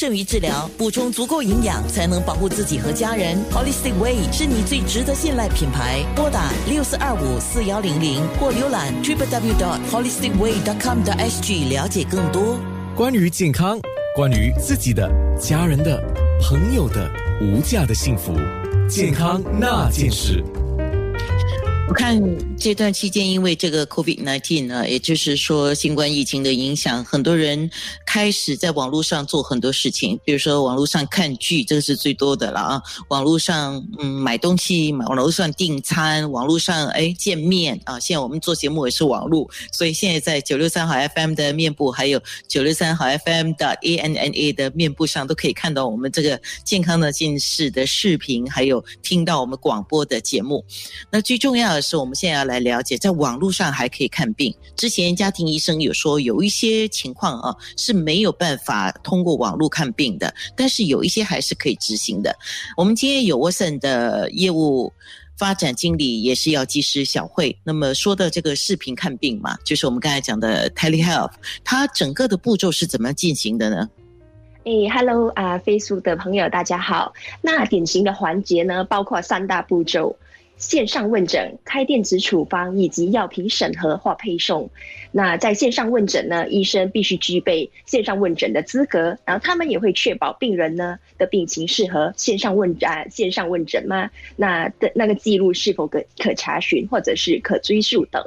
胜于治疗，补充足够营养才能保护自己和家人。Holistic Way 是你最值得信赖品牌。拨打六四二五四幺零零或浏览 triplew.dot.holisticway.dot.com.sg 了解更多。关于健康，关于自己的、家人的、朋友的无价的幸福，健康那件事。我看这段期间，因为这个 COVID-19 呢，也就是说新冠疫情的影响，很多人开始在网络上做很多事情，比如说网络上看剧，这个是最多的了啊。网络上嗯买东西，网络上订餐，网络上哎见面啊。现在我们做节目也是网络，所以现在在九六三号 FM 的面部，还有九六三号 FM 的 ANNA 的面部上，都可以看到我们这个健康的近视的视频，还有听到我们广播的节目。那最重要的。是我们现在要来了解，在网络上还可以看病。之前家庭医生有说，有一些情况啊是没有办法通过网络看病的，但是有一些还是可以执行的。我们今天有 Watson 的业务发展经理，也是药剂师小慧。那么说的这个视频看病嘛，就是我们刚才讲的 Telehealth，它整个的步骤是怎么进行的呢？哎，Hello 啊，Facebook 的朋友大家好。那典型的环节呢，包括三大步骤。线上问诊、开电子处方以及药品审核或配送。那在线上问诊呢，医生必须具备线上问诊的资格，然后他们也会确保病人呢的病情适合线上问啊线上问诊吗？那的那个记录是否可可查询或者是可追溯等。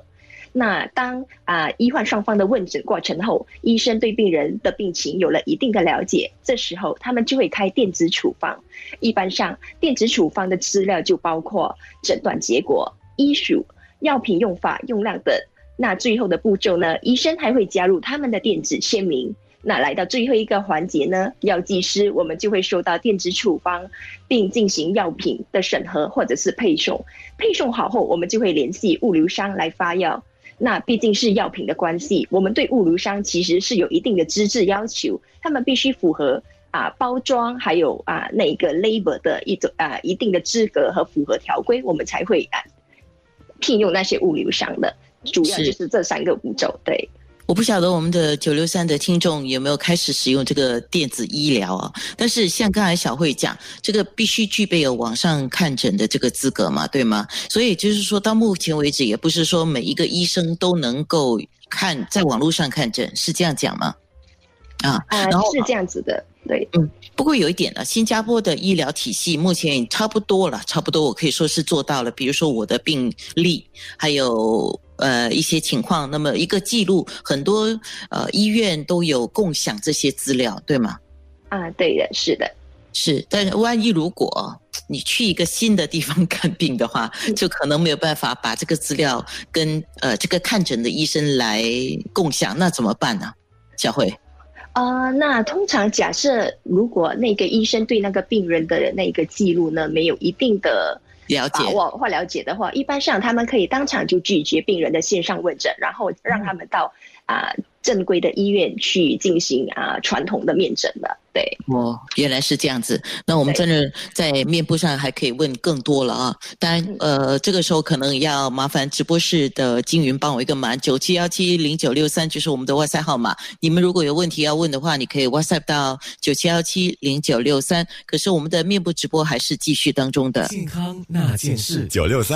那当啊医患双方的问诊过程后，医生对病人的病情有了一定的了解，这时候他们就会开电子处方。一般上，电子处方的资料就包括诊断结果、医嘱、药品用法、用量等。那最后的步骤呢，医生还会加入他们的电子签名。那来到最后一个环节呢，药剂师我们就会收到电子处方，并进行药品的审核或者是配送。配送好后，我们就会联系物流商来发药。那毕竟是药品的关系，我们对物流商其实是有一定的资质要求，他们必须符合啊包装还有啊那个 label 的一种啊一定的资格和符合条规，我们才会啊聘用那些物流商的。主要就是这三个步骤，对。我不晓得我们的九六三的听众有没有开始使用这个电子医疗啊？但是像刚才小慧讲，这个必须具备有网上看诊的这个资格嘛，对吗？所以就是说到目前为止，也不是说每一个医生都能够看在网络上看诊，是这样讲吗？啊，然后是这样子的，对，嗯。不过有一点呢，新加坡的医疗体系目前差不多了，差不多我可以说是做到了。比如说我的病例，还有。呃，一些情况，那么一个记录，很多呃医院都有共享这些资料，对吗？啊，对的，是的，是。但万一如果你去一个新的地方看病的话，就可能没有办法把这个资料跟呃这个看诊的医生来共享，那怎么办呢？小慧？啊，那通常假设如果那个医生对那个病人的那个记录呢，没有一定的。了解或了解的话，一般上他们可以当场就拒绝病人的线上问诊，然后让他们到啊。正规的医院去进行啊传统的面诊的，对哦，原来是这样子。那我们真的在面部上还可以问更多了啊！当然，呃，这个时候可能要麻烦直播室的金云帮我一个忙，九七幺七零九六三就是我们的 WhatsApp 号码。你们如果有问题要问的话，你可以 WhatsApp 到九七幺七零九六三。可是我们的面部直播还是继续当中的。健康那件事九六三。